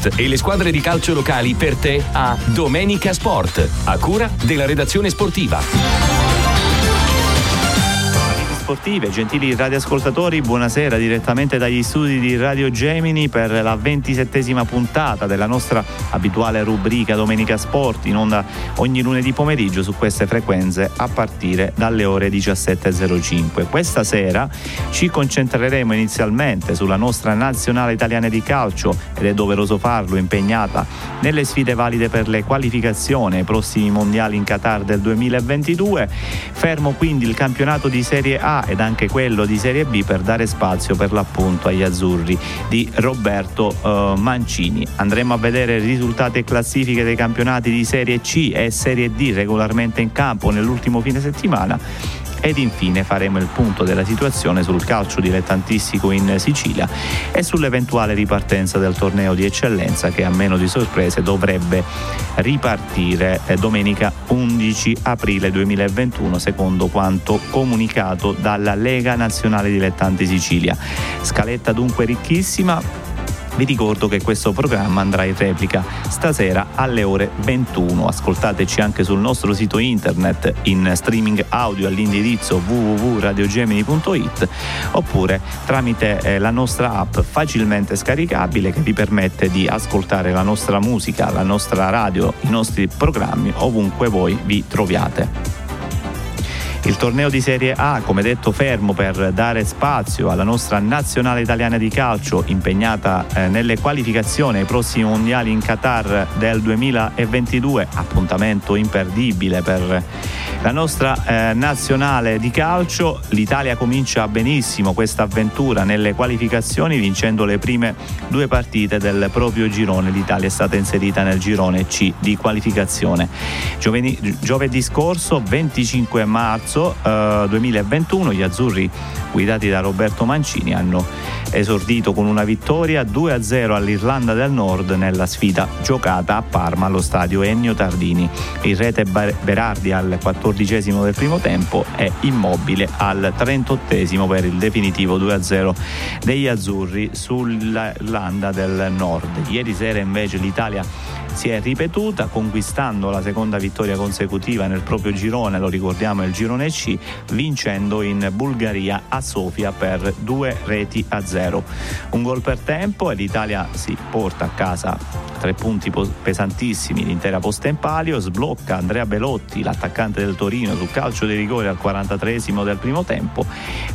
Sport e le squadre di calcio locali per te a Domenica Sport, a cura della redazione sportiva sportive, gentili radioascoltatori, buonasera direttamente dagli studi di Radio Gemini per la ventisettesima puntata della nostra abituale rubrica Domenica Sport in onda ogni lunedì pomeriggio su queste frequenze a partire dalle ore 17.05. Questa sera ci concentreremo inizialmente sulla nostra nazionale italiana di calcio ed è doveroso farlo impegnata nelle sfide valide per le qualificazioni ai prossimi mondiali in Qatar del 2022. Fermo quindi il campionato di Serie A ed anche quello di Serie B per dare spazio per l'appunto agli azzurri di Roberto eh, Mancini. Andremo a vedere risultati e classifiche dei campionati di Serie C e Serie D regolarmente in campo nell'ultimo fine settimana ed infine faremo il punto della situazione sul calcio dilettantistico in Sicilia e sull'eventuale ripartenza del torneo di eccellenza che a meno di sorprese dovrebbe ripartire eh, domenica 11 aprile 2021 secondo quanto comunicato dalla Lega Nazionale Dilettanti Sicilia. Scaletta dunque ricchissima, vi ricordo che questo programma andrà in replica stasera alle ore 21. Ascoltateci anche sul nostro sito internet in streaming audio all'indirizzo www.radiogemini.it oppure tramite eh, la nostra app facilmente scaricabile che vi permette di ascoltare la nostra musica, la nostra radio, i nostri programmi ovunque voi vi troviate. Il torneo di Serie A, come detto, fermo per dare spazio alla nostra nazionale italiana di calcio impegnata eh, nelle qualificazioni ai prossimi mondiali in Qatar del 2022, appuntamento imperdibile per la nostra eh, nazionale di calcio. L'Italia comincia benissimo questa avventura nelle qualificazioni vincendo le prime due partite del proprio girone. L'Italia è stata inserita nel girone C di qualificazione. Giovedì, giovedì scorso, 25 marzo, marzo eh, 2021 gli azzurri guidati da Roberto Mancini hanno esordito con una vittoria 2-0 all'Irlanda del Nord nella sfida giocata a Parma allo stadio Ennio Tardini. Il rete Berardi al quattordicesimo del primo tempo è immobile al 38 per il definitivo 2-0 degli azzurri sull'Irlanda del Nord. Ieri sera invece l'Italia si è ripetuta conquistando la seconda vittoria consecutiva nel proprio girone, lo ricordiamo il girone C, vincendo in Bulgaria a Sofia per due reti a zero. Un gol per tempo e l'Italia si porta a casa tre punti pesantissimi l'intera posta in palio, sblocca Andrea Belotti, l'attaccante del Torino, sul calcio di rigore al 43 del primo tempo,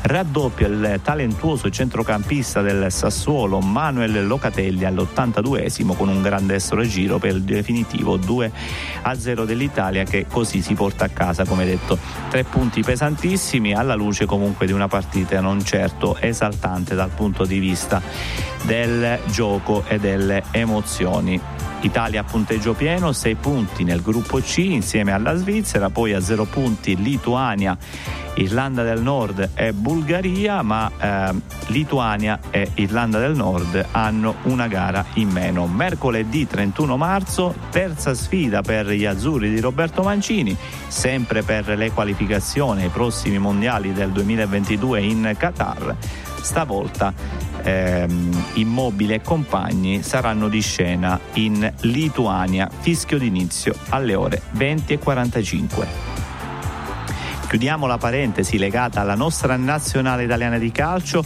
raddoppia il talentuoso centrocampista del Sassuolo Manuel Locatelli all'82 con un grande estro giro per il definitivo 2 a 0 dell'Italia che così si porta a casa, come detto, tre punti pesantissimi alla luce comunque di una partita non certo esaltante dal punto di vista del gioco e delle emozioni. Italia a punteggio pieno, 6 punti nel gruppo C insieme alla Svizzera, poi a 0 punti Lituania, Irlanda del Nord e Bulgaria, ma eh, Lituania e Irlanda del Nord hanno una gara in meno. Mercoledì 31 marzo, terza sfida per gli azzurri di Roberto Mancini, sempre per le qualificazioni ai prossimi mondiali del 2022 in Qatar. Stavolta ehm, Immobile e compagni saranno di scena in Lituania, fischio d'inizio alle ore 20.45. Chiudiamo la parentesi legata alla nostra nazionale italiana di calcio.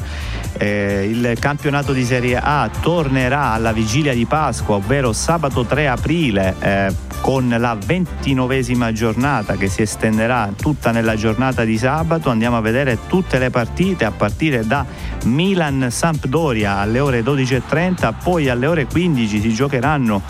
Eh, il campionato di Serie A tornerà alla vigilia di Pasqua, ovvero sabato 3 aprile. Eh, con la ventinovesima giornata che si estenderà tutta nella giornata di sabato. Andiamo a vedere tutte le partite a partire da Milan-Sampdoria alle ore 12.30, poi alle ore 15 si giocheranno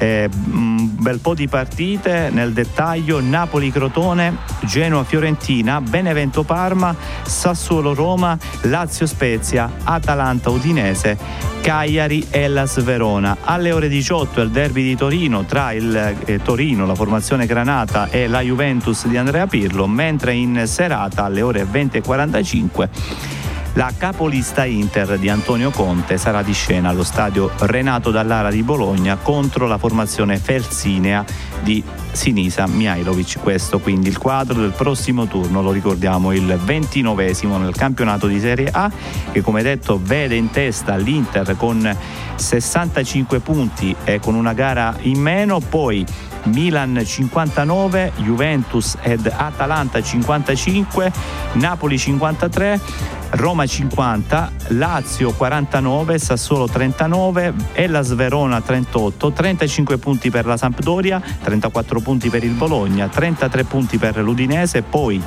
eh, un bel po' di partite nel dettaglio Napoli-Crotone, Genoa-Fiorentina, Benevento-Parma, Sassuolo-Roma, Lazio-Spezia, Atalanta-Udinese, Cagliari e Las Verona. Alle ore 18 il derby di Torino tra il eh, Torino, la formazione granata e la Juventus di Andrea Pirlo, mentre in serata alle ore 20.45 la capolista Inter di Antonio Conte sarà di scena allo stadio Renato Dallara di Bologna contro la formazione felsinea di Sinisa Mihailovic. Questo quindi il quadro del prossimo turno, lo ricordiamo il 29 nel campionato di Serie A che come detto vede in testa l'Inter con 65 punti e con una gara in meno, poi Milan 59, Juventus ed Atalanta 55, Napoli 53 Roma 50, Lazio 49, Sassuolo 39, Ellas Verona 38, 35 punti per la Sampdoria, 34 punti per il Bologna, 33 punti per l'Udinese, poi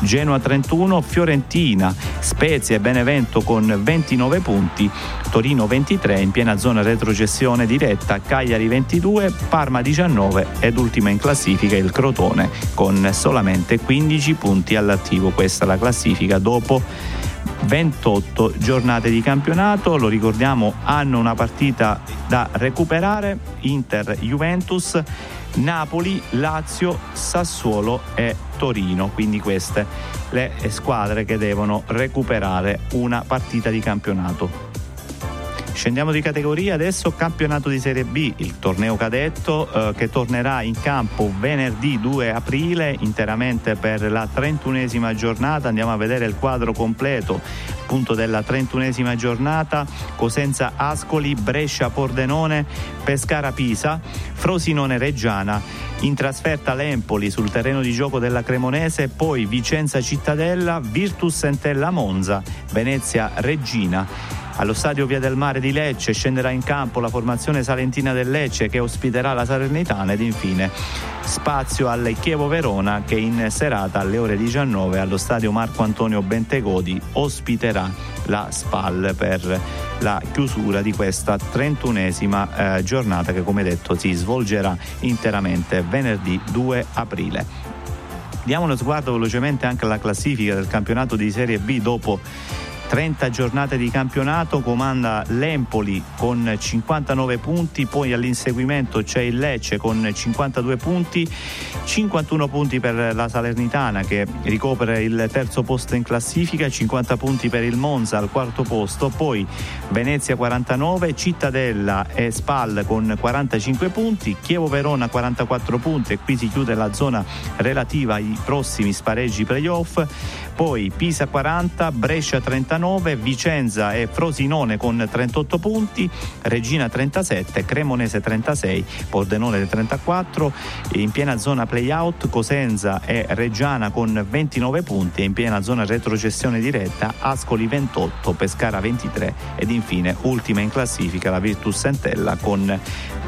Genoa 31, Fiorentina, Spezia e Benevento con 29 punti, Torino 23 in piena zona retrocessione diretta, Cagliari 22, Parma 19 ed ultima in classifica il Crotone con solamente 15 punti all'attivo. Questa è la classifica dopo 28 giornate di campionato, lo ricordiamo hanno una partita da recuperare, Inter-Juventus Napoli, Lazio, Sassuolo e Torino, quindi queste le squadre che devono recuperare una partita di campionato. Scendiamo di categoria adesso, campionato di Serie B, il torneo cadetto eh, che tornerà in campo venerdì 2 aprile interamente per la 31esima giornata. Andiamo a vedere il quadro completo appunto della 31esima giornata. Cosenza Ascoli, Brescia Pordenone, Pescara Pisa, Frosinone Reggiana. In trasferta l'Empoli sul terreno di gioco della Cremonese, poi Vicenza Cittadella, Virtus Entella Monza, Venezia Regina. Allo stadio Via del Mare di Lecce scenderà in campo la formazione salentina del Lecce che ospiterà la Salernitana ed infine spazio al Chievo Verona che in serata alle ore 19 allo stadio Marco Antonio Bentegodi ospiterà la SPAL per la chiusura di questa 31esima eh, giornata che come detto si svolgerà interamente venerdì 2 aprile. Diamo uno sguardo velocemente anche alla classifica del campionato di Serie B dopo 30 giornate di campionato, comanda l'Empoli con 59 punti, poi all'inseguimento c'è il Lecce con 52 punti, 51 punti per la Salernitana che ricopre il terzo posto in classifica, 50 punti per il Monza al quarto posto, poi Venezia 49, Cittadella e Spal con 45 punti, Chievo Verona 44 punti e qui si chiude la zona relativa ai prossimi spareggi playoff, poi Pisa 40, Brescia 39, 39, Vicenza e Frosinone con 38 punti, Regina 37, Cremonese 36, Pordenone 34, in piena zona playout Cosenza e Reggiana con 29 punti e in piena zona retrocessione diretta Ascoli 28, Pescara 23 ed infine ultima in classifica la Virtus Sentella con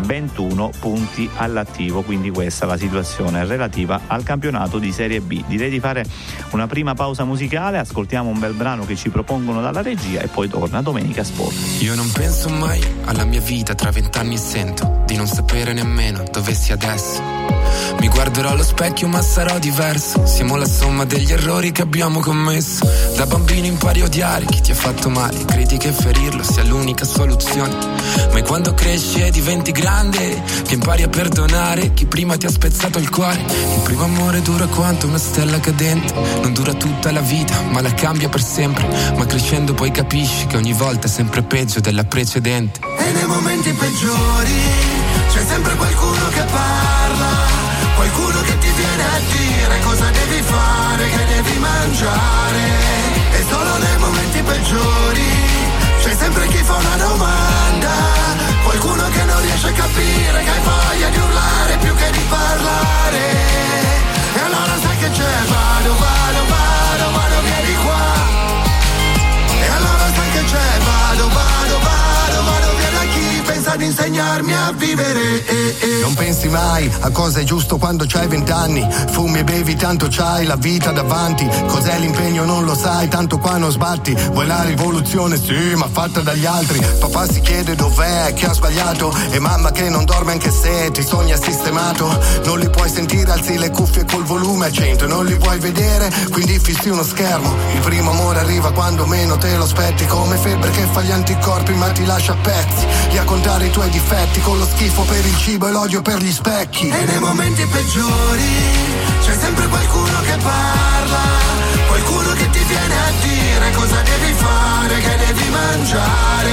21 punti all'attivo, quindi questa è la situazione relativa al campionato di Serie B. Direi di fare una prima pausa musicale, ascoltiamo un bel brano che ci propongono dalla regia e poi torna Domenica Sport. Io non penso mai alla mia vita tra vent'anni e sento di non sapere nemmeno dove sia adesso mi guarderò allo specchio ma sarò diverso. Siamo la somma degli errori che abbiamo commesso. Da bambino impari a odiare chi ti ha fatto male. Credi che ferirlo sia l'unica soluzione. Ma quando cresci e diventi grande che impari a perdonare chi prima ti ha spezzato il cuore. Il primo amore dura quanto una stella cadente. Non dura tutta la vita, ma la cambia per sempre. Ma crescendo poi capisci che ogni volta è sempre peggio della precedente. E nei momenti peggiori c'è sempre qualcuno che parla Qualcuno che ti viene a dire cosa devi fare, che devi mangiare. E solo nei momenti peggiori c'è sempre chi fa una domanda. Qualcuno che non riesce a capire che hai voglia di urlare più che di parlare. E allora sai che c'è, vado, vado, vado, vado via di qua. E allora sai che c'è, vado, di insegnarmi a vivere. Eh, eh. Non pensi mai a cosa è giusto quando c'hai vent'anni. Fumi e bevi, tanto c'hai la vita davanti. Cos'è l'impegno non lo sai, tanto qua non sbatti. Vuoi la rivoluzione? Sì, ma fatta dagli altri. Papà si chiede dov'è, che ha sbagliato. E mamma che non dorme anche se ti sogna sistemato. Non li puoi sentire, alzi le cuffie col volume a 100. Non li vuoi vedere, quindi fissi uno schermo. Il primo amore arriva quando meno te lo aspetti. Come febbre che fa gli anticorpi ma ti lascia a pezzi. Li a contare i tuoi difetti con lo schifo per il cibo e l'odio per gli specchi. E nei momenti peggiori c'è sempre qualcuno che parla, qualcuno che ti viene a dire cosa devi fare, che devi mangiare.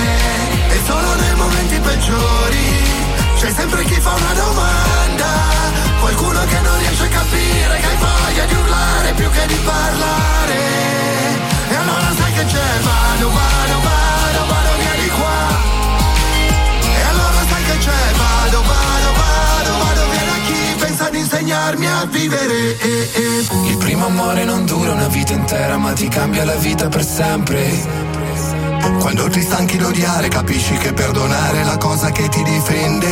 E solo nei momenti peggiori c'è sempre chi fa una domanda, qualcuno che non riesce a capire che hai voglia di urlare più che di parlare. E allora sai che c'è, vado, vado, vado, vado insegnarmi a vivere. Eh, eh. Il primo amore non dura una vita intera, ma ti cambia la vita per sempre. Quando ti stanchi d'odiare, capisci che perdonare è la cosa che ti difende.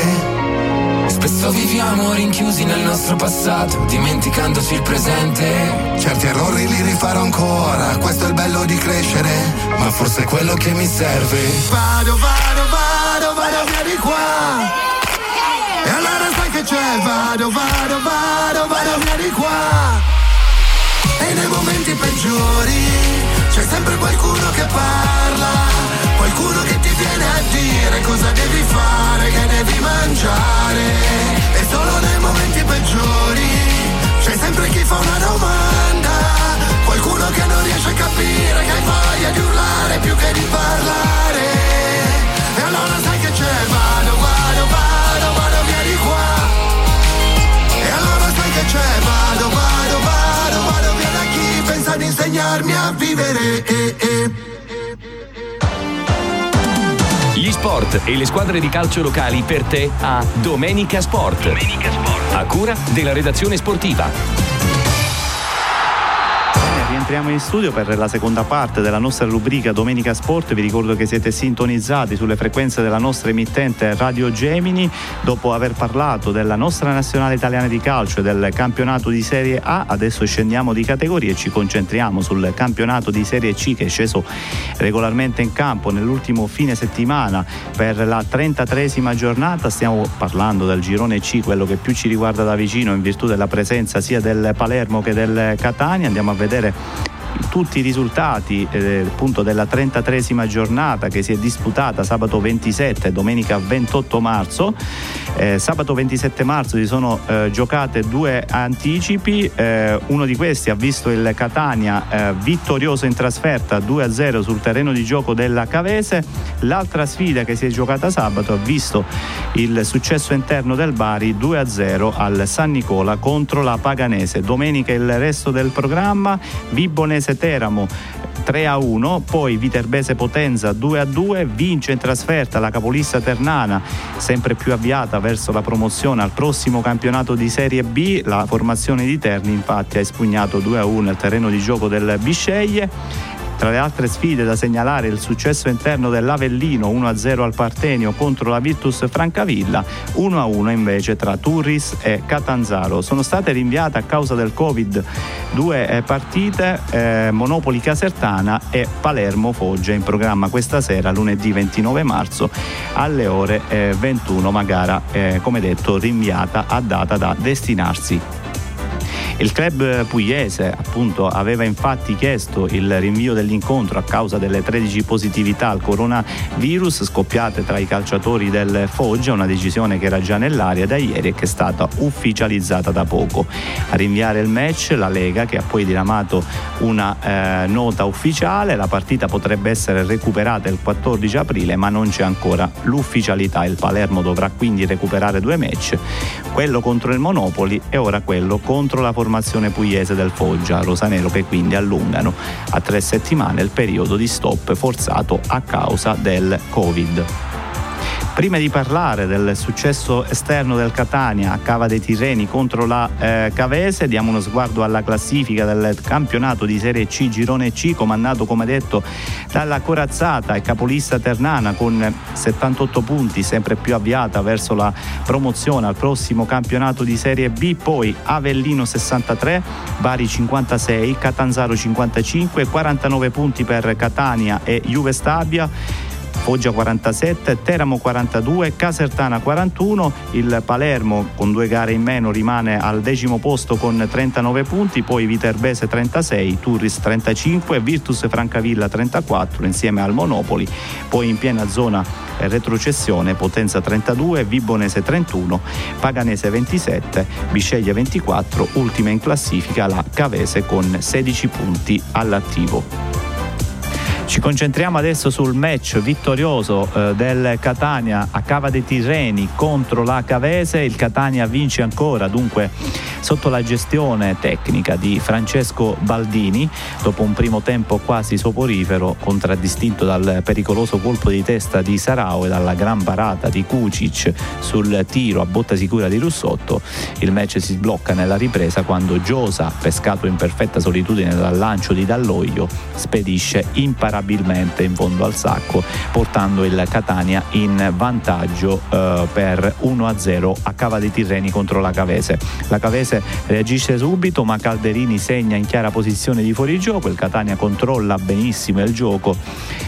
Spesso viviamo rinchiusi nel nostro passato, dimenticandoci il presente. Certi errori li rifarò ancora, questo è il bello di crescere, ma forse è quello che mi serve. Vado, vado, vado, vado via di qua. E allora c'è, vado, vado, vado, vado via di qua. E nei momenti peggiori c'è sempre qualcuno che parla, qualcuno che ti viene a dire cosa devi fare, che devi mangiare. E solo nei momenti peggiori c'è sempre chi fa una domanda, qualcuno che non riesce a capire che hai voglia di urlare più che di parlare. E allora sai che c'è, vado, vado, vado, vado via di qua. C'è, vado, vado, vado, vado via da chi pensa di insegnarmi a vivere. Eh, eh. Gli sport e le squadre di calcio locali per te a Domenica Sport. Domenica Sport. A cura della redazione sportiva rientriamo in studio per la seconda parte della nostra rubrica Domenica Sport. Vi ricordo che siete sintonizzati sulle frequenze della nostra emittente Radio Gemini. Dopo aver parlato della nostra nazionale italiana di calcio e del campionato di Serie A, adesso scendiamo di categoria e ci concentriamo sul campionato di Serie C che è sceso regolarmente in campo nell'ultimo fine settimana per la 33esima giornata. Stiamo parlando del girone C, quello che più ci riguarda da vicino in virtù della presenza sia del Palermo che del Catania. Andiamo a vedere tutti i risultati eh, appunto della 33esima giornata che si è disputata sabato 27 e domenica 28 marzo. Eh, sabato 27 marzo si sono eh, giocate due anticipi, eh, uno di questi ha visto il Catania eh, vittorioso in trasferta 2-0 sul terreno di gioco della Cavese, l'altra sfida che si è giocata sabato ha visto il successo interno del Bari 2-0 al San Nicola contro la Paganese. Domenica il resto del programma, Vibonese Teramo 3 a 1, poi Viterbese Potenza 2 a 2, vince in trasferta la capolista Ternana, sempre più avviata verso la promozione al prossimo campionato di Serie B. La formazione di Terni infatti ha espugnato 2 a 1 il terreno di gioco del Bisceglie tra le altre sfide da segnalare il successo interno dell'Avellino 1-0 al Partenio contro la Virtus Francavilla, 1-1 invece tra Turris e Catanzaro. Sono state rinviate a causa del Covid due eh, partite, eh, Monopoli Casertana e Palermo Foggia in programma questa sera lunedì 29 marzo alle ore eh, 21, ma gara eh, come detto rinviata a data da destinarsi il club pugliese appunto aveva infatti chiesto il rinvio dell'incontro a causa delle 13 positività al coronavirus scoppiate tra i calciatori del Foggia, una decisione che era già nell'aria da ieri e che è stata ufficializzata da poco. A rinviare il match la Lega che ha poi diramato una eh, nota ufficiale, la partita potrebbe essere recuperata il 14 aprile ma non c'è ancora l'ufficialità, il Palermo dovrà quindi recuperare due match, quello contro il Monopoli e ora quello contro la Fortuna formazione pugliese del Foggia, Rosanero, che quindi allungano a tre settimane il periodo di stop forzato a causa del Covid. Prima di parlare del successo esterno del Catania a Cava dei Tirreni contro la eh, Cavese, diamo uno sguardo alla classifica del campionato di Serie C, Girone C, comandato come detto dalla corazzata e capolista Ternana con 78 punti, sempre più avviata verso la promozione al prossimo campionato di Serie B, poi Avellino 63, Bari 56, Catanzaro 55, 49 punti per Catania e Juve Stabia Foggia 47, Teramo 42, Casertana 41, il Palermo con due gare in meno rimane al decimo posto con 39 punti, poi Viterbese 36, Turris 35, Virtus Francavilla 34 insieme al Monopoli, poi in piena zona retrocessione Potenza 32, Vibonese 31, Paganese 27, Bisceglie 24, ultima in classifica la Cavese con 16 punti all'attivo. Ci concentriamo adesso sul match vittorioso eh, del Catania a Cava dei Tirreni contro la Cavese. Il Catania vince ancora, dunque sotto la gestione tecnica di Francesco Baldini, dopo un primo tempo quasi soporifero, contraddistinto dal pericoloso colpo di testa di Sarao e dalla gran parata di Kucic sul tiro a botta sicura di Russotto, il match si sblocca nella ripresa quando Giosa, pescato in perfetta solitudine dal lancio di Dalloglio, spedisce imparabilmente imparabilmente in fondo al sacco, portando il Catania in vantaggio eh, per 1-0 a Cava dei Tirreni contro la Cavese. La Cavese reagisce subito, ma Calderini segna in chiara posizione di fuorigioco, il Catania controlla benissimo il gioco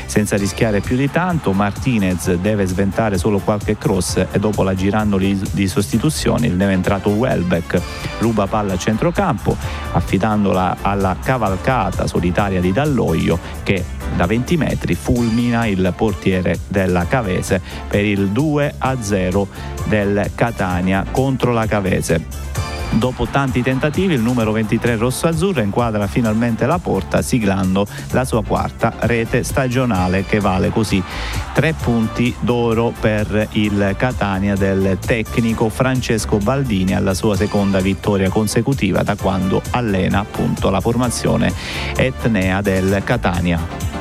senza rischiare più di tanto. Martinez deve sventare solo qualche cross e dopo la girandoli di sostituzione il deve entrato Welbeck ruba palla a centrocampo affidandola alla cavalcata solitaria di Dalloio che da 20 metri fulmina il portiere della Cavese per il 2 a 0 del Catania contro la Cavese. Dopo tanti tentativi il numero 23 rosso-azzurro inquadra finalmente la porta siglando la sua quarta rete stagionale che vale così tre punti d'oro per il Catania del tecnico Francesco Baldini alla sua seconda vittoria consecutiva da quando allena appunto la formazione etnea del Catania.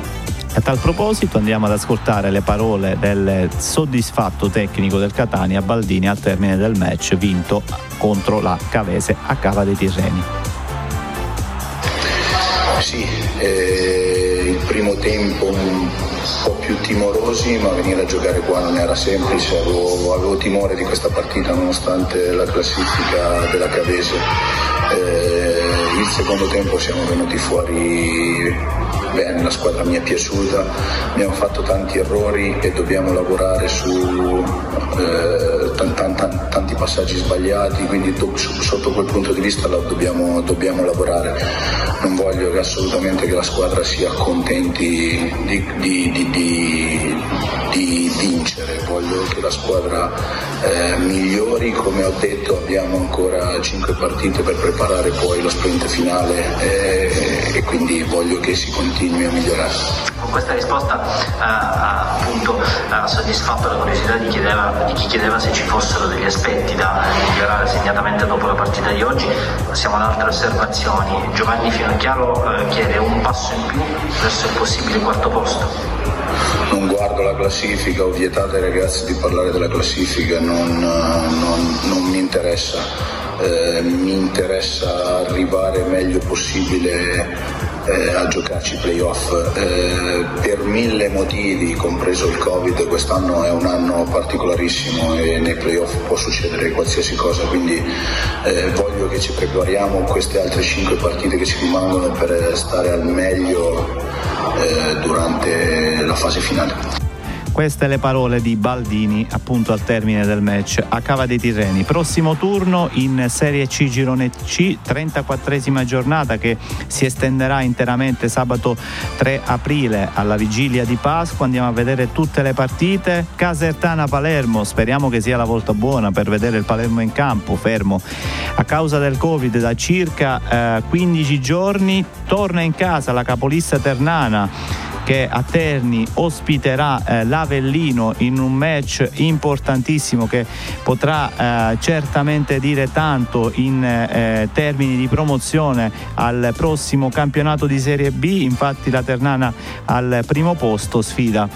A tal proposito andiamo ad ascoltare le parole del soddisfatto tecnico del Catania Baldini al termine del match vinto contro la Cavese a Cava dei Tirreni. Sì, eh, il primo tempo un po' più timorosi, ma venire a giocare qua non era semplice, avevo, avevo timore di questa partita nonostante la classifica della Cavese. Eh, il secondo tempo siamo venuti fuori bene, la squadra mi è piaciuta, abbiamo fatto tanti errori e dobbiamo lavorare su eh, t- t- tanti passaggi sbagliati, quindi do- sotto quel punto di vista dobbiamo, dobbiamo, lavorare. Non voglio che assolutamente che la squadra sia contenti di, di, di, di vincere, voglio che la squadra eh, migliori, come ho detto abbiamo ancora 5 partite per preparare poi lo sprint finale eh, e quindi voglio che si continui a migliorare. Con questa risposta eh, appunto ha soddisfatto la curiosità di, chiedeva, di, chi chiedeva se ci fossero degli aspetti da migliorare segnatamente dopo la partita di oggi. Passiamo ad altre osservazioni. Giovanni Finocchiaro eh, chiede un passo in più verso il possibile quarto posto non guardo la classifica, ho vietato ai ragazzi di parlare della classifica, non, non, non mi interessa. Eh, mi interessa arrivare il meglio possibile eh, a giocarci i playoff eh, per mille motivi, compreso il Covid, quest'anno è un anno particolarissimo e nei playoff può succedere qualsiasi cosa, quindi eh, voglio che ci prepariamo queste altre cinque partite che ci rimangono per stare al meglio eh, durante la fase finale. Queste le parole di Baldini appunto al termine del match a Cava dei Tirreni. Prossimo turno in Serie C Girone C, 34esima giornata che si estenderà interamente sabato 3 aprile alla vigilia di Pasqua. Andiamo a vedere tutte le partite. Casertana Palermo, speriamo che sia la volta buona per vedere il Palermo in campo, fermo a causa del Covid da circa eh, 15 giorni. Torna in casa la capolista Ternana che a Terni ospiterà eh, l'Avellino in un match importantissimo che potrà eh, certamente dire tanto in eh, termini di promozione al prossimo campionato di Serie B. Infatti la Ternana al primo posto sfida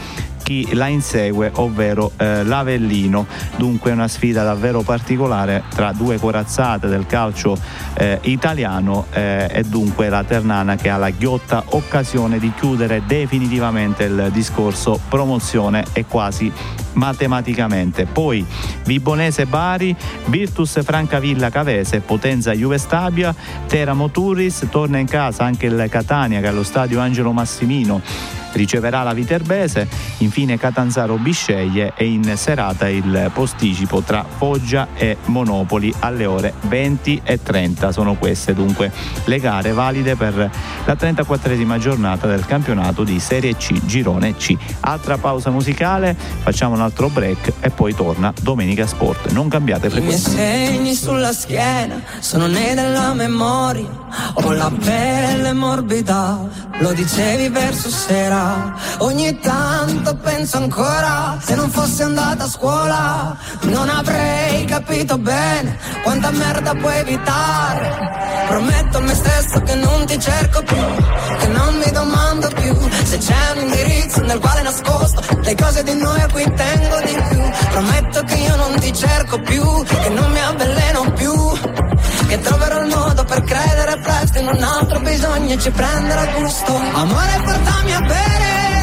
chi la insegue, ovvero eh, l'Avellino. Dunque una sfida davvero particolare tra due corazzate del calcio eh, italiano eh, e dunque la Ternana che ha la ghiotta occasione di chiudere definitivamente il discorso promozione e quasi matematicamente. Poi Vibonese Bari, Virtus Francavilla Cavese, Potenza Juve Stabia, Teramo Turis, torna in casa anche il Catania che allo stadio Angelo Massimino riceverà la Viterbese, infine Catanzaro Bisceglie e in serata il posticipo tra Foggia e Monopoli alle ore 20 e 30. Sono queste dunque le gare valide per la 34esima giornata del campionato di Serie C Girone C. Altra pausa musicale, facciamo un altro break e poi torna Domenica Sport. Non cambiate frequenza. I miei segni sulla schiena sono nei della memoria, ho la pelle morbida, lo dicevi verso sera Ogni tanto penso ancora, se non fossi andata a scuola, non avrei capito bene quanta merda puoi evitare. Prometto a me stesso che non ti cerco più, che non mi domando più se c'è un indirizzo nel quale nascosto le cose di noi a cui tengo di più. Prometto che io non ti cerco più, che non mi avveleno più che troverò il modo per credere presto in un altro bisogno e ci prenderà gusto. Amore, portami a bere.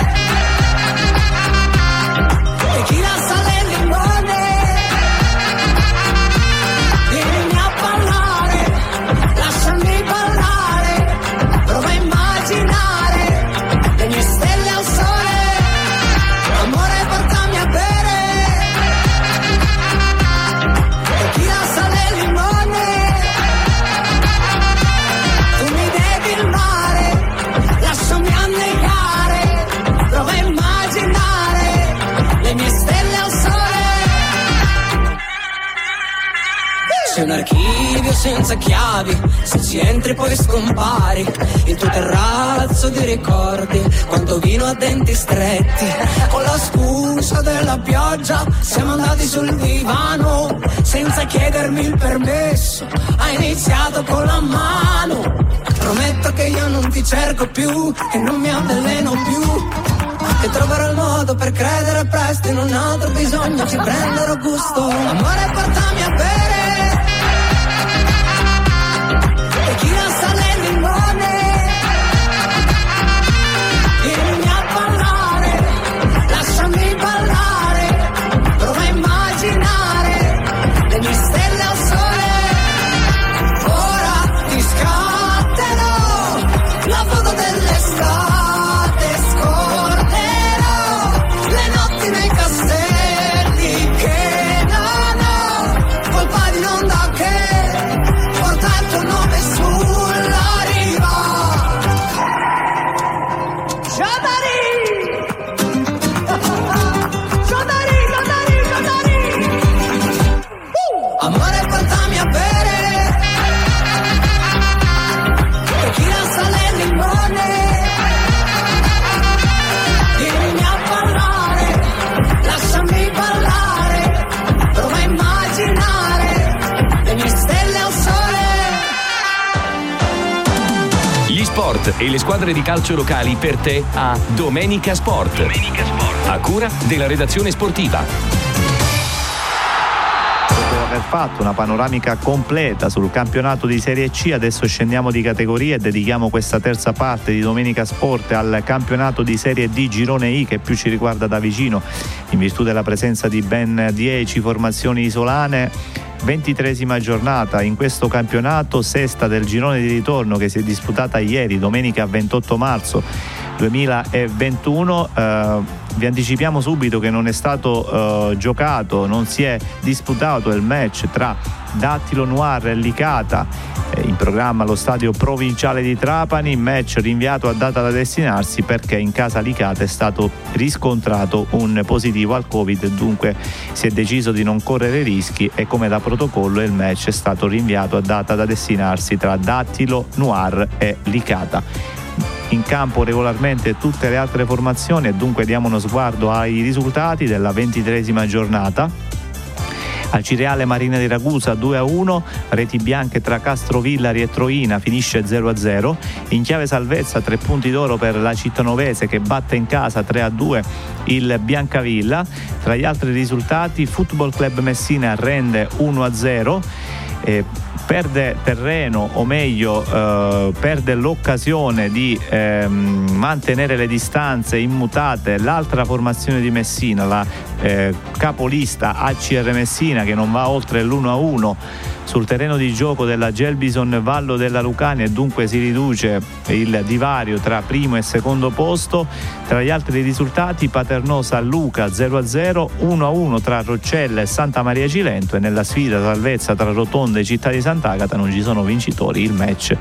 Senza chiavi, se ci entri poi scompari. Il tuo terrazzo di ricordi, quanto vino a denti stretti. Con la scusa della pioggia siamo andati sul divano, senza chiedermi il permesso. Hai iniziato con la mano. Prometto che io non ti cerco più e non mi avveleno più. Che troverò il modo per credere presto in un altro bisogno, ci prenderò gusto. Amore, portami a bere. Calcio locali per te a Domenica Sport. A cura della redazione sportiva. Dopo aver fatto una panoramica completa sul campionato di Serie C, adesso scendiamo di categoria e dedichiamo questa terza parte di Domenica Sport al campionato di Serie D Girone I che più ci riguarda da vicino in virtù della presenza di ben 10 formazioni isolane. 23esima giornata in questo campionato, sesta del girone di ritorno che si è disputata ieri, domenica 28 marzo 2021. Eh, vi anticipiamo subito che non è stato eh, giocato, non si è disputato il match tra Dattilo Noir e Licata programma allo stadio provinciale di Trapani, match rinviato a data da destinarsi perché in casa Licata è stato riscontrato un positivo al Covid, dunque si è deciso di non correre rischi e come da protocollo il match è stato rinviato a data da destinarsi tra Dattilo Noir e Licata in campo regolarmente tutte le altre formazioni e dunque diamo uno sguardo ai risultati della ventitresima giornata. Al Cireale Marina di Ragusa 2-1, reti bianche tra Castrovillari e Troina finisce 0-0. In chiave salvezza tre punti d'oro per la cittanovese che batte in casa 3-2 il Biancavilla. Tra gli altri risultati Football Club Messina rende 1-0. Eh, perde terreno o meglio eh, perde l'occasione di ehm, mantenere le distanze immutate. L'altra formazione di Messina la eh, capolista ACR Messina che non va oltre l'1-1 sul terreno di gioco della Gelbison Vallo della Lucania e dunque si riduce il divario tra primo e secondo posto. Tra gli altri risultati Paternò San Luca 0-0, 1-1 tra Roccella e Santa Maria Cilento e nella sfida salvezza tra Rotonda e Città di Sant'Agata non ci sono vincitori, il match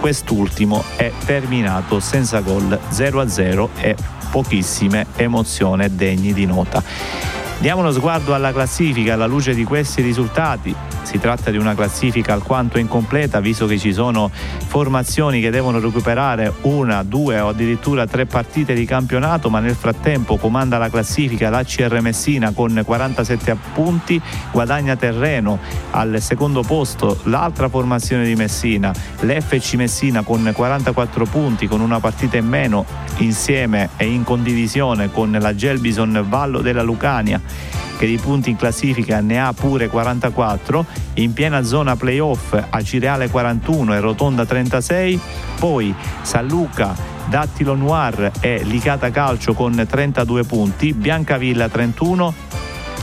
quest'ultimo è terminato senza gol 0-0 e pochissime emozioni degni di nota. Diamo uno sguardo alla classifica alla luce di questi risultati. Si tratta di una classifica alquanto incompleta, visto che ci sono formazioni che devono recuperare una, due o addirittura tre partite di campionato, ma nel frattempo comanda la classifica l'ACR Messina con 47 punti, guadagna terreno al secondo posto l'altra formazione di Messina, l'FC Messina con 44 punti, con una partita in meno insieme e in condivisione con la Gelbison Vallo della Lucania che di punti in classifica ne ha pure 44, in piena zona playoff a Cireale 41 e Rotonda 36, poi San Luca, Dattilo Noir e Licata Calcio con 32 punti, Biancavilla 31,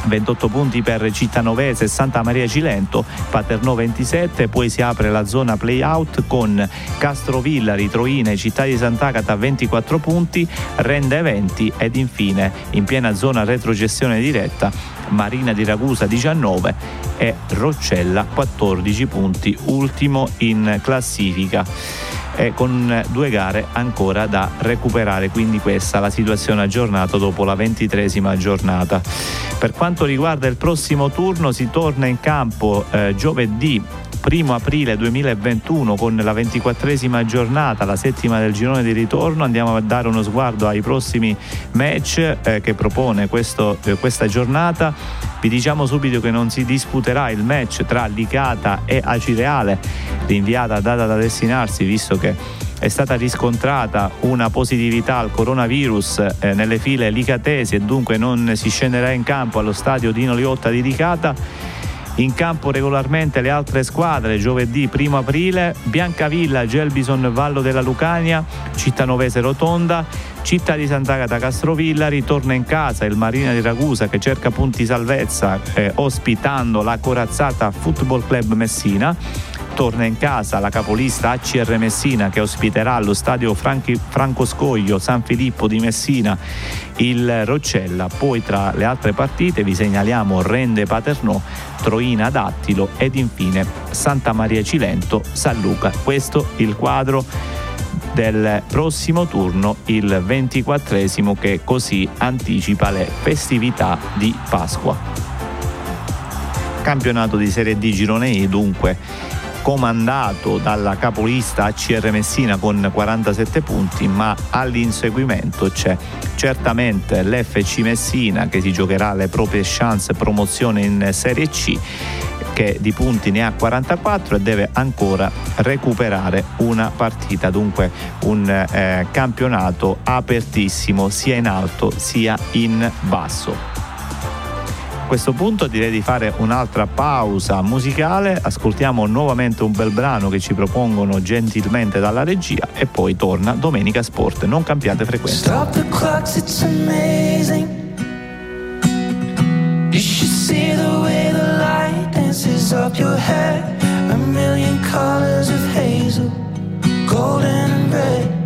28 punti per Cittanovese e Santa Maria Cilento, Paternò 27, poi si apre la zona play-out con Castrovillari, Troina e Città di Sant'Agata 24 punti, Rende 20 ed infine in piena zona retrogestione diretta Marina di Ragusa 19 e Roccella 14 punti, ultimo in classifica. E con due gare ancora da recuperare, quindi questa la situazione aggiornata dopo la ventitresima giornata. Per quanto riguarda il prossimo turno si torna in campo eh, giovedì 1 aprile 2021 con la ventiquattresima giornata, la settima del girone di ritorno. Andiamo a dare uno sguardo ai prossimi match eh, che propone questo, eh, questa giornata. Vi diciamo subito che non si disputerà il match tra Licata e Acireale, rinviata data da destinarsi visto che è stata riscontrata una positività al coronavirus eh, nelle file licatesi e dunque non si scenderà in campo allo stadio Dino Liotta di Licata in campo regolarmente le altre squadre giovedì 1 aprile, Biancavilla, Gelbison, Vallo della Lucania, Cittanovese Rotonda, Città di Sant'Agata Castrovilla ritorna in casa il Marina di Ragusa che cerca punti salvezza eh, ospitando la corazzata Football Club Messina torna in casa la capolista ACR Messina che ospiterà allo stadio Franchi, Franco Scoglio San Filippo di Messina il Roccella. Poi tra le altre partite vi segnaliamo Rende Paternò, Troina Dattilo ed infine Santa Maria Cilento, San Luca. Questo il quadro del prossimo turno, il 24 che così anticipa le festività di Pasqua. Campionato di Serie D Girone E dunque comandato dalla capolista ACR Messina con 47 punti, ma all'inseguimento c'è certamente l'FC Messina che si giocherà le proprie chance promozione in Serie C che di punti ne ha 44 e deve ancora recuperare una partita, dunque un eh, campionato apertissimo sia in alto sia in basso questo punto direi di fare un'altra pausa musicale, ascoltiamo nuovamente un bel brano che ci propongono gentilmente dalla regia e poi torna Domenica Sport. Non cambiate frequenza. Stop the clocks, it's amazing. You should see the way the light dances up your hair. A million colors of hazel, golden and red.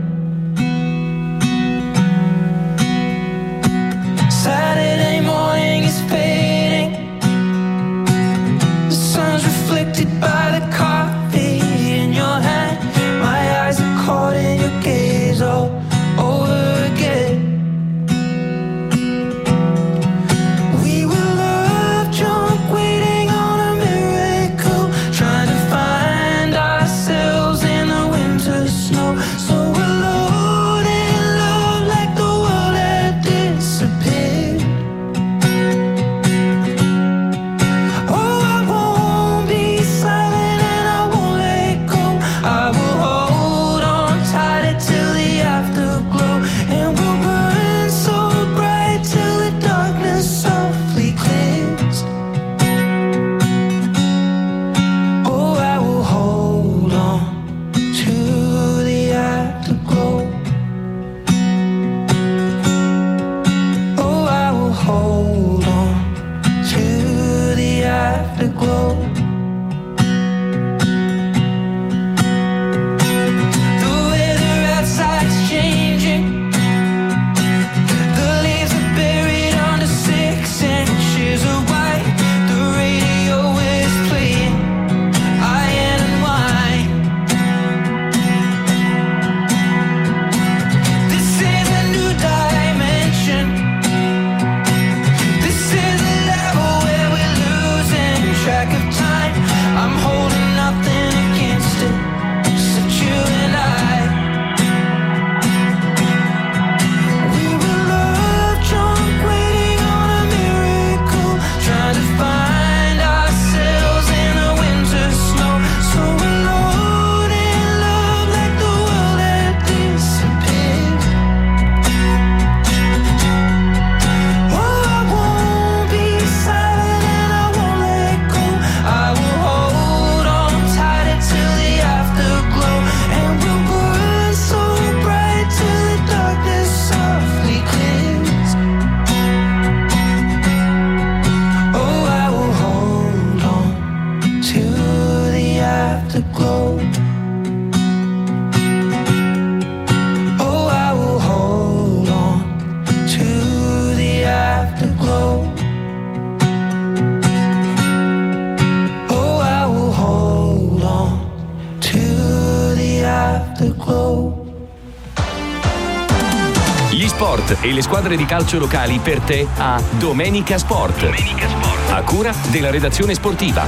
Squadre di calcio locali per te a Domenica Sport. Domenica Sport. A cura della redazione sportiva.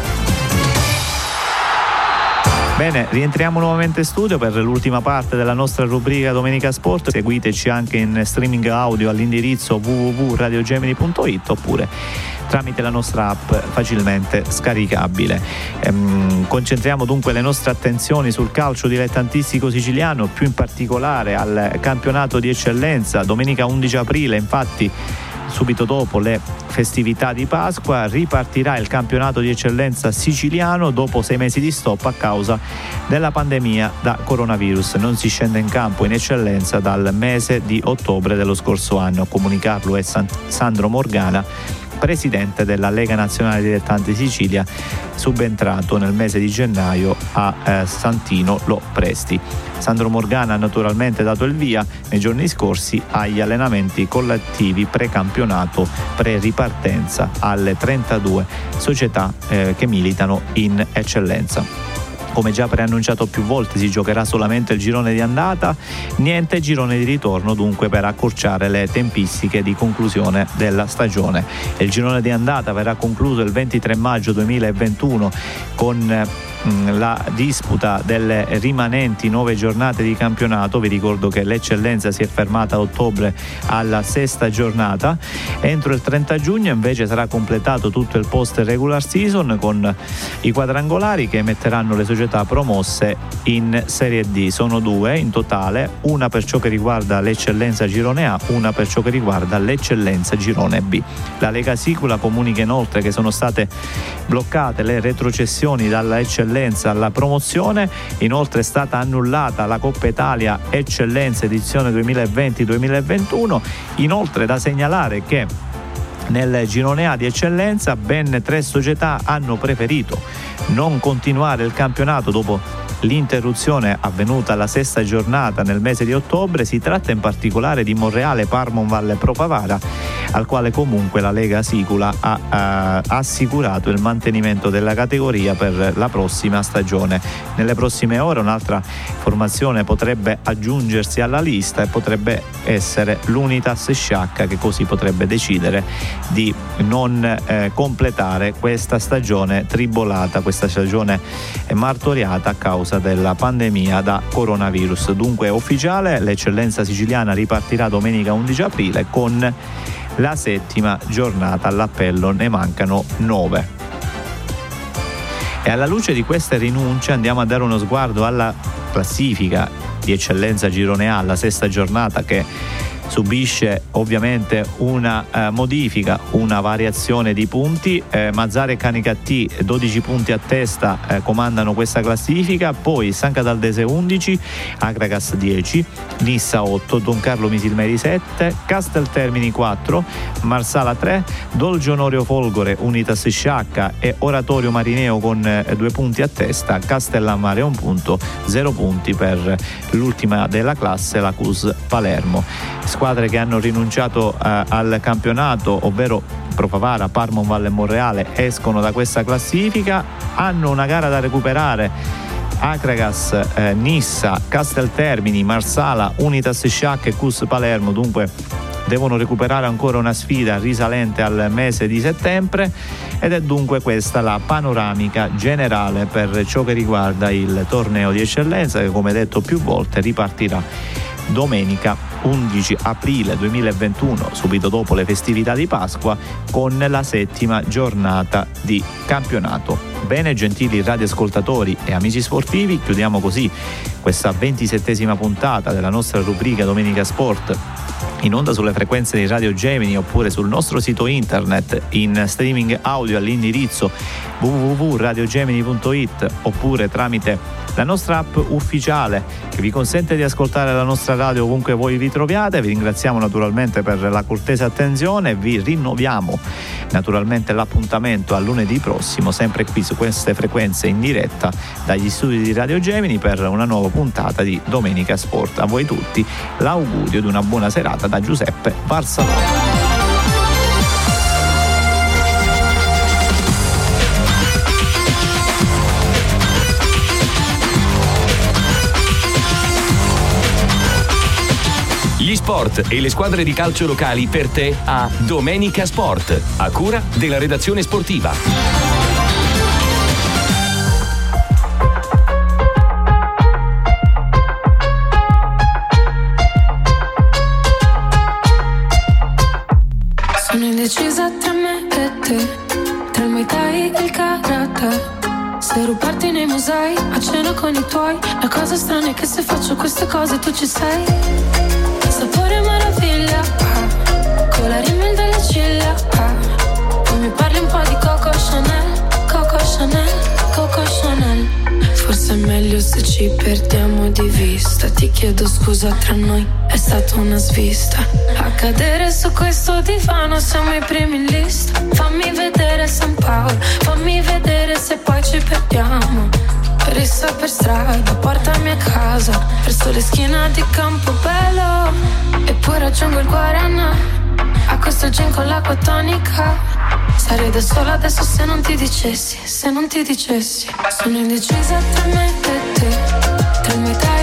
Bene, rientriamo nuovamente in studio per l'ultima parte della nostra rubrica Domenica Sport. Seguiteci anche in streaming audio all'indirizzo www.radiogemini.it oppure tramite la nostra app facilmente scaricabile. Ehm, concentriamo dunque le nostre attenzioni sul calcio dilettantistico siciliano, più in particolare al campionato di eccellenza. Domenica 11 aprile, infatti, subito dopo le festività di Pasqua ripartirà il campionato di eccellenza siciliano dopo sei mesi di stop a causa della pandemia da coronavirus. Non si scende in campo in eccellenza dal mese di ottobre dello scorso anno. A comunicarlo è Sandro Morgana presidente della Lega Nazionale Dilettanti Sicilia, subentrato nel mese di gennaio a eh, Santino Lo Presti. Sandro Morgana ha naturalmente dato il via nei giorni scorsi agli allenamenti collettivi pre-campionato, pre-ripartenza alle 32 società eh, che militano in eccellenza come già preannunciato più volte si giocherà solamente il girone di andata, niente girone di ritorno dunque per accorciare le tempistiche di conclusione della stagione. Il girone di andata verrà concluso il 23 maggio 2021 con Mm, la disputa delle rimanenti nove giornate di campionato. Vi ricordo che l'eccellenza si è fermata a ottobre alla sesta giornata. Entro il 30 giugno invece sarà completato tutto il post regular season con i quadrangolari che metteranno le società promosse in Serie D. Sono due in totale, una per ciò che riguarda l'eccellenza girone A, una per ciò che riguarda l'eccellenza girone B. La Lega Sicula comunica inoltre che sono state bloccate le retrocessioni dalla eccellenza eccellenza alla promozione. Inoltre è stata annullata la Coppa Italia Eccellenza edizione 2020-2021. Inoltre da segnalare che nel girone A di eccellenza ben tre società hanno preferito non continuare il campionato dopo l'interruzione avvenuta alla sesta giornata nel mese di ottobre. Si tratta in particolare di Monreale Parmon Valle Pro Pavara, al quale comunque la Lega Sicula ha, ha assicurato il mantenimento della categoria per la prossima stagione. Nelle prossime ore un'altra formazione potrebbe aggiungersi alla lista e potrebbe essere l'Unitas Sciacca che così potrebbe decidere di non eh, completare questa stagione tribolata, questa stagione martoriata a causa causa della pandemia da coronavirus. Dunque è ufficiale, l'eccellenza siciliana ripartirà domenica 11 aprile con la settima giornata all'appello, ne mancano nove. E alla luce di queste rinunce andiamo a dare uno sguardo alla classifica di eccellenza Girone A, la sesta giornata che subisce ovviamente una eh, modifica, una variazione di punti. Eh, Mazzare e Canicattì 12 punti a testa eh, comandano questa classifica, poi San Cataldese 11, Agragas 10, Nissa 8, Don Carlo Misilmeri 7, Casteltermini 4, Marsala 3, Dolgio Onorio Folgore, Unitas Sciacca e Oratorio Marineo con eh, due punti a testa, Castellammare un punto, 0 punti per l'ultima della classe, la CUS Palermo squadre che hanno rinunciato eh, al campionato, ovvero Propavara, Parmon, Valle e Monreale, escono da questa classifica, hanno una gara da recuperare. Acragas, eh, Nissa, Casteltermini, Marsala, Unitas Sciac e Cus Palermo, dunque devono recuperare ancora una sfida risalente al mese di settembre ed è dunque questa la panoramica generale per ciò che riguarda il torneo di eccellenza che come detto più volte ripartirà domenica 11 aprile 2021, subito dopo le festività di Pasqua, con la settima giornata di campionato. Bene, gentili radioascoltatori e amici sportivi, chiudiamo così questa ventisettesima puntata della nostra rubrica Domenica Sport in onda sulle frequenze di Radio Gemini oppure sul nostro sito internet in streaming audio all'indirizzo www.radiogemini.it oppure tramite la nostra app ufficiale che vi consente di ascoltare la nostra radio ovunque voi vi troviate. Vi ringraziamo naturalmente per la cortese attenzione e vi rinnoviamo naturalmente l'appuntamento a lunedì prossimo, sempre qui su queste frequenze in diretta dagli studi di Radio Gemini per una nuova puntata di Domenica Sport. A voi tutti l'augurio di una buona serata da Giuseppe Barsalone. Gli sport e le squadre di calcio locali per te a Domenica Sport, a cura della redazione sportiva. Con i tuoi, la cosa strana è che se faccio queste cose tu ci sei. Sapore meraviglia, ah, con la rimel delle ciglia, ah. Mi parli un po' di Coco Chanel, Coco Chanel, Coco Chanel. Forse è meglio se ci perdiamo di vista. Ti chiedo scusa tra noi, è stata una svista. A cadere su questo divano siamo i primi in lista. Fammi vedere San Paolo, fammi vedere se poi ci perdiamo. Rissa per strada, portami a casa, verso le schiena di Campobello. E poi raggiungo il Guarana, a questo gin con l'acqua tonica. Sarei da sola adesso se non ti dicessi, se non ti dicessi. Sono indecisa tra me e te, tra il Muay Thai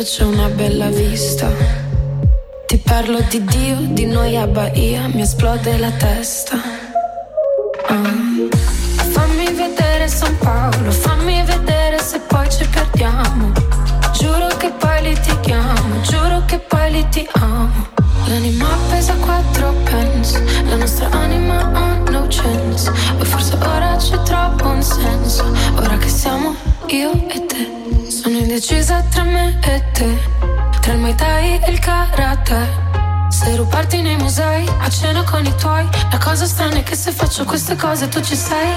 il soffitto, c'è una bella vista ti parlo di Dio, di noi a Bahia, mi esplode la testa. Uh. Fammi vedere San Paolo, fammi vedere se poi ci perdiamo. Giuro che poi litighiamo, giuro che poi litighiamo. L'anima Karate Se rubarti nei musei, a cena con i tuoi. La cosa strana è che se faccio queste cose tu ci sei.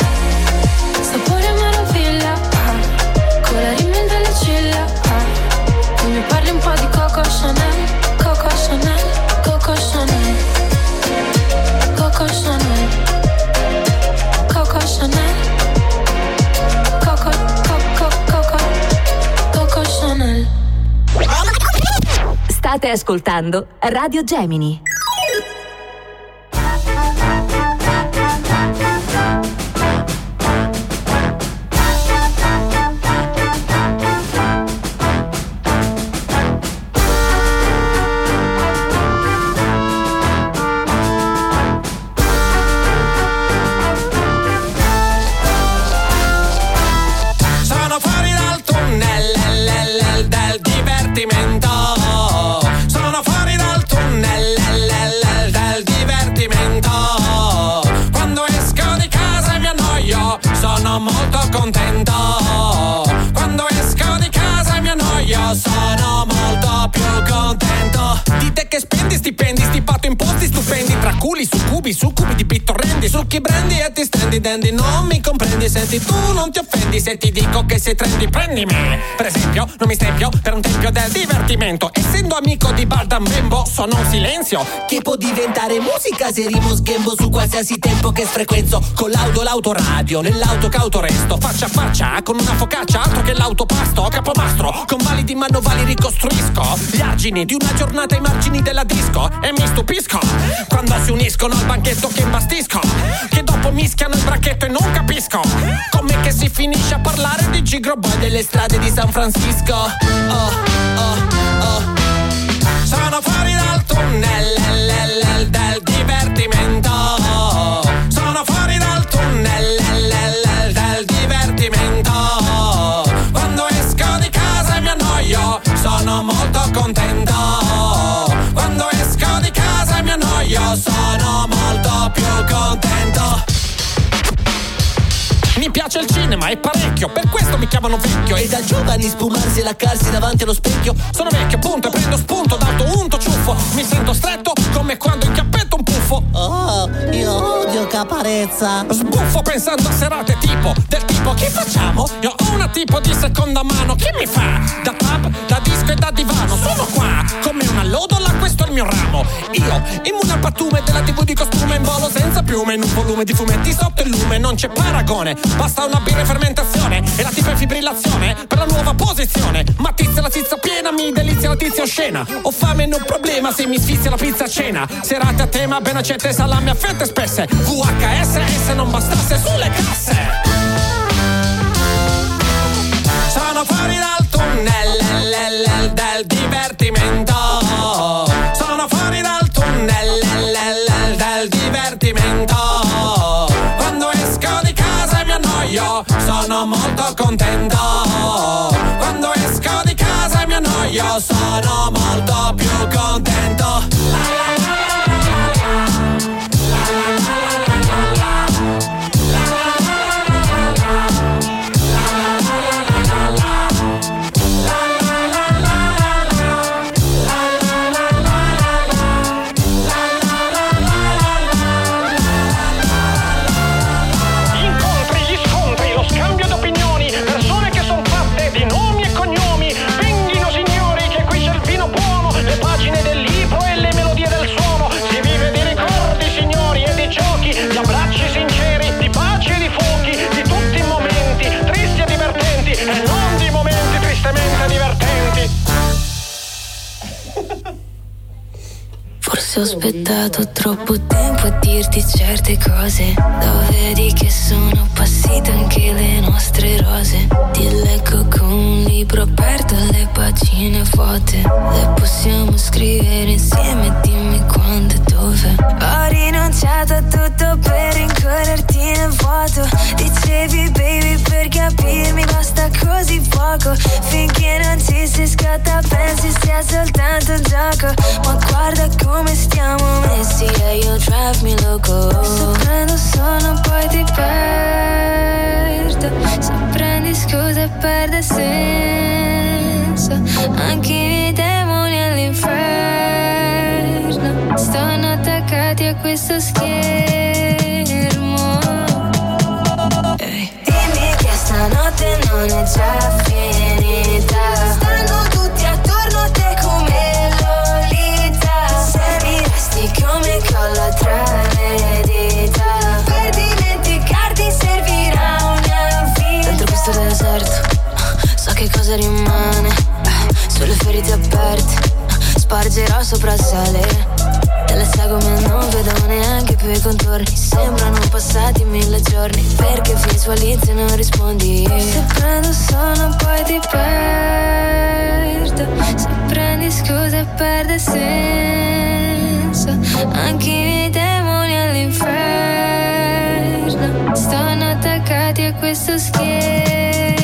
Sapore meraviglia, ah, con la rimel delle ciglia ah. Tu mi parli un po' di Coco Chanel, State ascoltando Radio Gemini. Succhi prendi e ti stendi dandy Non mi comprendi, senti tu non ti offendi Se ti dico che sei trendy prendimi. Per esempio, non mi stempio per un tempio del divertimento Essendo amico di Baldan Bembo sono un silenzio. Che può diventare musica se rimo sghembo su qualsiasi tempo che frequenzo Con l'auto l'autoradio, nell'auto cauto resto Faccia a faccia con una focaccia, altro che l'autopasto Capomastro, con validi manovali ricostruisco Gli argini di una giornata ai margini della disco E mi stupisco quando si uniscono al banchetto che imbastisco che dopo mischiano il bracchetto e non capisco Com'è che si finisce a parlare di Gigro Boy delle strade di San Francisco. Oh, oh, oh. Sono fuori dal tunnel del divertimento. Sono fuori dal tunnel del divertimento. Quando esco di casa e mi annoio Sono molto contento annoio Sono molto più contento mi piace il cinema, è parecchio, per questo mi chiamano vecchio. E da giovani spumarsi e laccarsi davanti allo specchio. Sono vecchio, appunto, e prendo spunto d'auto unto ciuffo. Mi sento stretto come quando incappetto un puffo. Oh, io odio caparezza. Sbuffo pensando a serate tipo, del tipo, che facciamo? Io ho una tipo di seconda mano, chi mi fa? Da pub, da disco e da divano, sono qua, come una lodola, questo è il mio ramo. Io, immune al pattume della tv di costume in volo senza piume, in un volume di fumetti sotto il lume, non c'è paragone. Basta una birra e fermentazione e la tipa è fibrillazione per la nuova posizione. Matizza notizia oscena. Ho fame non problema se mi sfizia la pizza a cena. Serate a tema, ben accette salame a fette spesse. VHS, S non bastasse sulle casse. Sono fuori dal tunnel del divertimento. Sono fuori dal tunnel del divertimento. Quando esco di casa e mi annoio, sono molto contento. Quando esco di casa e mi annoio, sono molto più contento. Ho aspettato troppo tempo a dirti certe cose. Lo vedi che sono passate anche le nostre rose. Ti leggo con un libro aperto le pagine vuote. Le possiamo scrivere insieme, dimmi quando e dove. Ho rinunciato a tutto per rincorrerti nel vuoto. Dicevi baby per capirmi basta così poco. Finché non ci si scatta pensi sia soltanto un gioco. Ma guarda come stiamo messi e io drive me loco. Se prendo sonno poi ti perdo. Se prendi scuse perde senso. Anche i demoni all'inferno stanno attaccati a questo schermo. Ehi. Dimmi che stanotte non è già finita. Colla tra le. Per dimenticarti servirà una vita. Dentro questo deserto, so che cosa rimane. Sulle ferite aperte, spargerò sopra il sale. Te le non vedo neanche più i contorni Sembrano passati mille giorni Perché visualizzi e non rispondi Se prendo sonno poi ti perdo Se prendi scuse perde senso Anche i miei demoni all'inferno. Stanno attaccati a questo schermo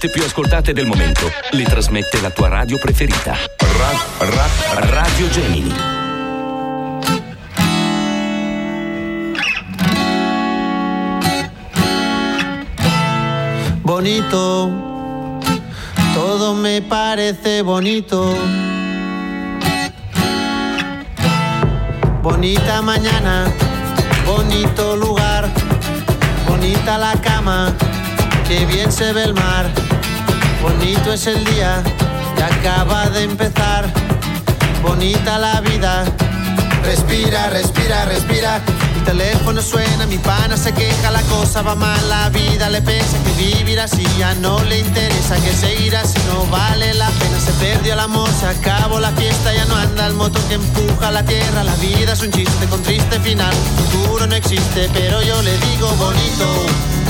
hit più ascoltate del momento le trasmette la tua radio preferita. Ra- ra- radio Gemini. bonito, todo me parece bonito. Bonita mañana, bonito lugar, bonita la cama, que bien se ve el mar. Bonito es el día que acaba de empezar, bonita la vida. Respira, respira, respira. Mi teléfono suena, mi pana se queja, la cosa va mal, la vida le pesa que vivir así ya no le interesa, que seguir así no vale la pena. Se perdió el amor, se acabó la fiesta, ya no anda el motor que empuja la tierra. La vida es un chiste con triste final, futuro no existe, pero yo le digo bonito.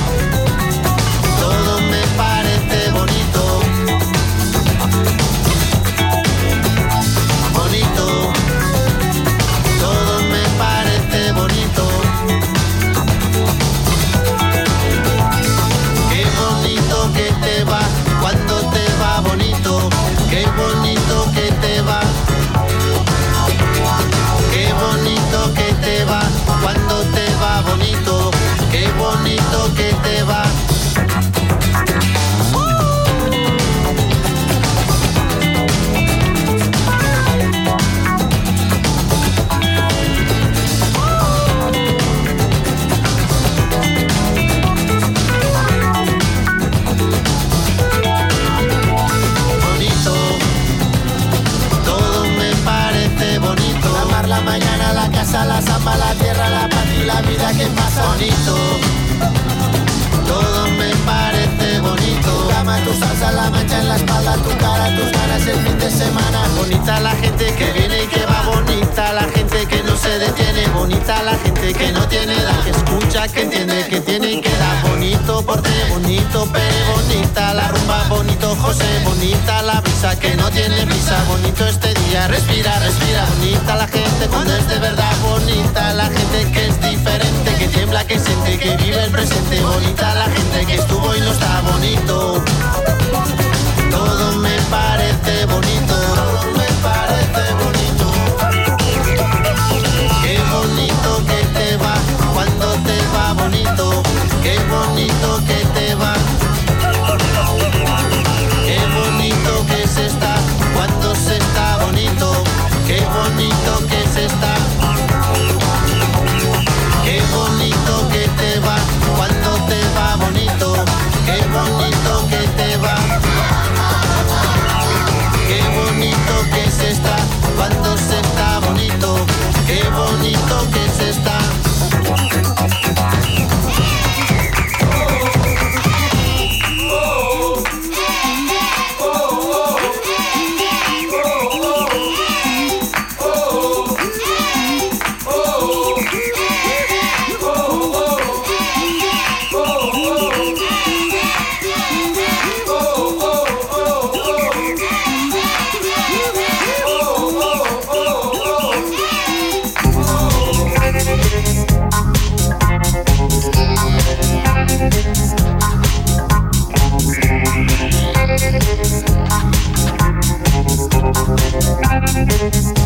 Pasa. Bonito. Todo me parece bonito. Tu cama, tu salsa, la mancha en la espalda, tu cara, tus ganas el fin de semana. Bonita la gente que viene y que va. Bonita la gente que no se detiene. Bonita la gente que no tiene edad. Que escucha, que entiende, que tiene y que da. Bonito porte, bonito pero bonita la rumba. Bonito José, bonita la que no tiene prisa. Bonito este día, respira, respira. Bonita la gente cuando es de verdad. Bonita la gente que es diferente, que tiembla, que siente, que vive el presente. Bonita la gente que estuvo y no está bonito. Todo me parece bonito. Todo me parece bonito. Qué bonito que te va cuando te va bonito. Qué bonito está. Thank